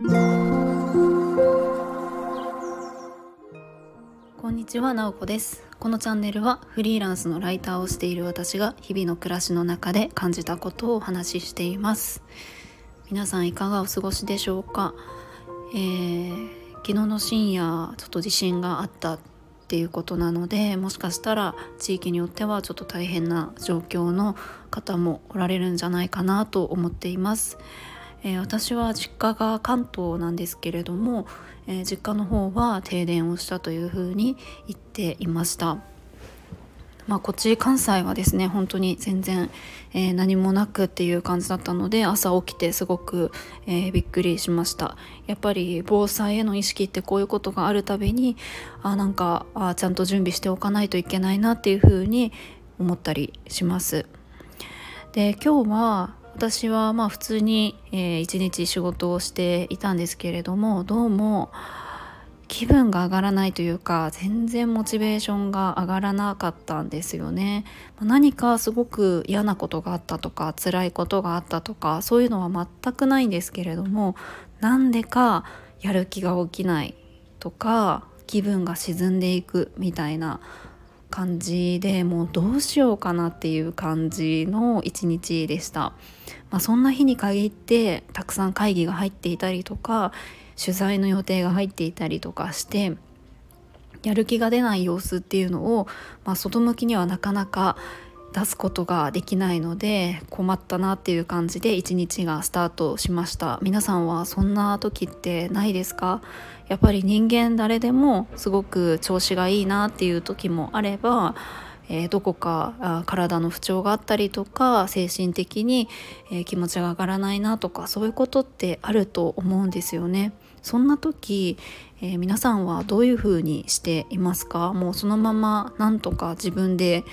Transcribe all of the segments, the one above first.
こんにちは、なおこです。このチャンネルはフリーランスのライターをしている私が日々の暮らしの中で感じたことをお話ししています。皆さんいかがお過ごしでしょうか、えー、昨日の深夜ちょっと地震があったっていうことなのでもしかしたら地域によってはちょっと大変な状況の方もおられるんじゃないかなと思っています。えー、私は実家が関東なんですけれども、えー、実家の方は停電をしたというふうに言っていました。まあ、こっち関西はですね本当に全然、えー、何もなくっていう感じだったので朝起きてすごく、えー、びっくりしましたやっぱり防災への意識ってこういうことがあるたびにあなんかあちゃんと準備しておかないといけないなっていうふうに思ったりしますで今日は私はまあ普通に、えー、一日仕事をしていたんですけれどもどうも気分が上がらないというか全然モチベーションが上がらなかったんですよね。何かすごく嫌なことがあったとか辛いことがあったとかそういうのは全くないんですけれどもなんでかやる気が起きないとか気分が沈んでいくみたいな感じでもうどうしようかなっていう感じの一日でした、まあ、そんな日に限ってたくさん会議が入っていたりとか取材の予定が入っていたりとかしてやる気が出ない様子っていうのを、まあ、外向きにはなかなか出すことができないので困ったなっていう感じで一日がスタートしました皆さんはそんな時ってないですか？やっぱり人間誰でもすごく調子がいいなっていう時もあればえー、どこかあ体の不調があったりとか精神的に、えー、気持ちが上がらないなとかそういうことってあると思うんですよね。そんな時、えー、皆さんはどういうふうにしていますか？もうそのままなんとか自分で、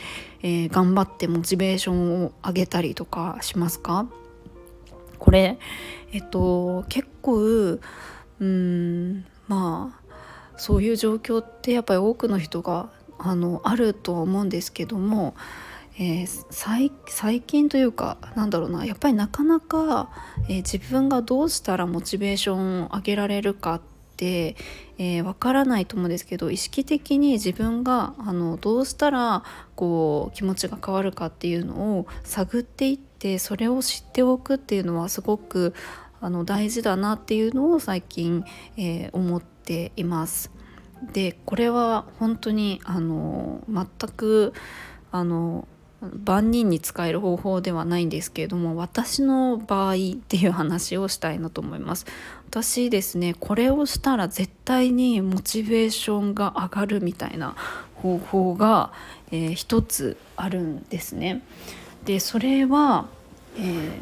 え頑張ってモチベーションを上げたりとかしますか？これえっと結構うんまあそういう状況ってやっぱり多くの人があのあるとは思うんですけども、えー、最近というかなんだろうなやっぱりなかなか、えー、自分がどうしたらモチベーションを上げられるかって、えー、分からないと思うんですけど意識的に自分があのどうしたらこう気持ちが変わるかっていうのを探っていってそれを知っておくっていうのはすごくあの大事だなっていうのを最近、えー、思っています。でこれは本当にあの全くあの万人に使える方法ではないんですけれども私の場合っていう話をしたいなと思います。私ですねこれをしたら絶対にモチベーションが上がるみたいな方法が、えー、一つあるんですね。でそれは、えー、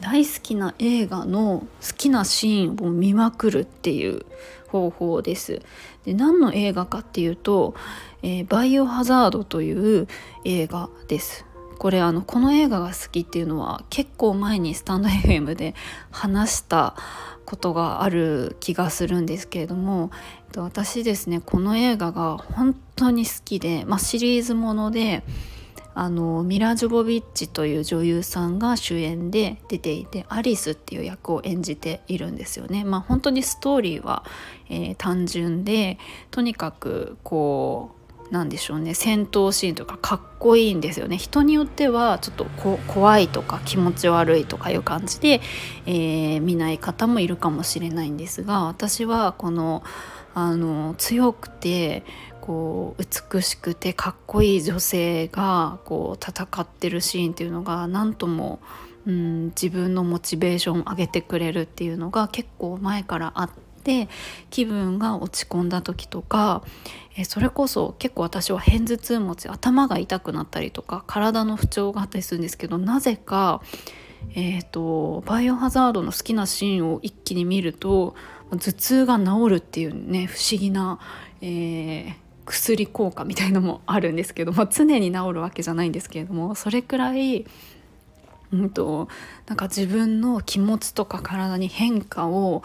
大好きな映画の好きなシーンを見まくるっていう方法です。で何の映画かっていうと、えー、バイオハザードという映画です。これあのこの映画が好きっていうのは結構前にスタンド FM で話したことがある気がするんですけれども私ですねこの映画が本当に好きで、まあ、シリーズものであのミラ・ジョボビッチという女優さんが主演で出ていてアリスっていう役を演じているんですよね。まあ、本当にストーリーは、えー、単純でとにかくこうなんでしょうね戦闘シーンとかかっこいいんですよね人によってはちょっとこ怖いとか気持ち悪いとかいう感じで、えー、見ない方もいるかもしれないんですが私はこのあの強くてこう美しくてかっこいい女性がこう戦ってるシーンっていうのが何とも、うん、自分のモチベーションを上げてくれるっていうのが結構前からあって気分が落ち込んだ時とかえそれこそ結構私は片頭痛持ち頭が痛くなったりとか体の不調があったりするんですけどなぜかえーと、バイオハザードの好きなシーンを一気に見ると頭痛が治るっていうね不思議な、えー、薬効果みたいのもあるんですけど、まあ、常に治るわけじゃないんですけれどもそれくらい、うんと、なんか自分の気持ちとか体に変化を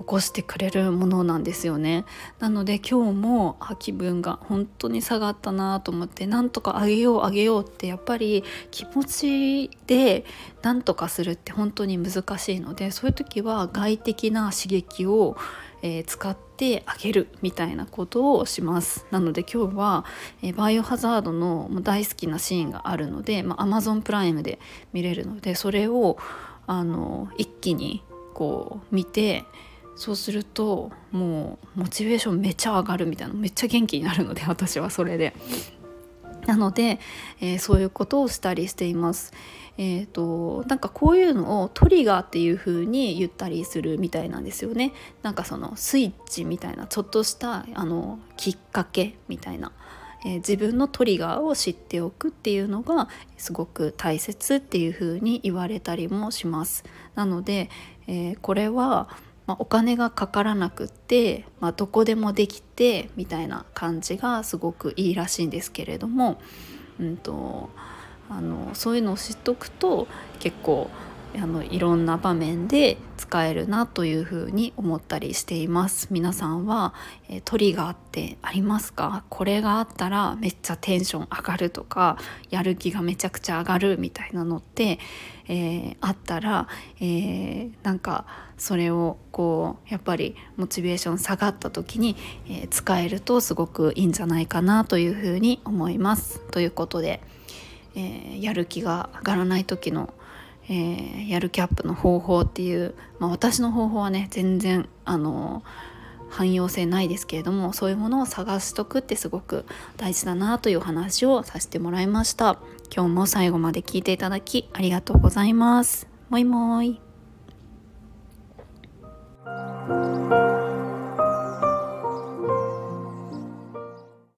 起こしてくれるものなんですよね。なので今日も気分が本当に下がったなと思ってなんとかあげようあげようってやっぱり気持ちでなんとかするって本当に難しいのでそういう時は外的な刺激を、えー、使ってあげるみたいなことをしますなので今日は、えー、バイオハザードの大好きなシーンがあるので、まあ、Amazon プライムで見れるのでそれをあの一気にこう見てそうするともうモチベーションめっちゃ上がるみたいなめっちゃ元気になるので私はそれで。なので、えー、そういうことをしたりしています。えーと、なんかこういうのをトリガーっていう風に言ったりするみたいなんですよね。なんかそのスイッチみたいなちょっとしたあのきっかけみたいな、えー、自分のトリガーを知っておくっていうのがすごく大切っていう風に言われたりもします。なので、えー、これはまあ、お金がかからなくって、まあ、どこでもできてみたいな感じがすごくいいらしいんですけれども、うんと、あのそういうのを知っとくと結構あのいろんな場面で使えるなというふうに思ったりしています皆さんは、えー、トリガーってありますか？これがあったらめっちゃテンション上がるとかやる気がめちゃくちゃ上がるみたいなのって、えー、あったら、えー、なんかそれをこうやっぱりモチベーション下がった時に、えー、使えるとすごくいいんじゃないかなというふうに思います。ということで、えー、やる気が上がらない時のえー、やるキャップの方法っていう、まあ、私の方法はね全然あの汎用性ないですけれどもそういうものを探しとくってすごく大事だなという話をさせてもらいました。今日も最後まで聞いていただきありがとうございます。もいもい。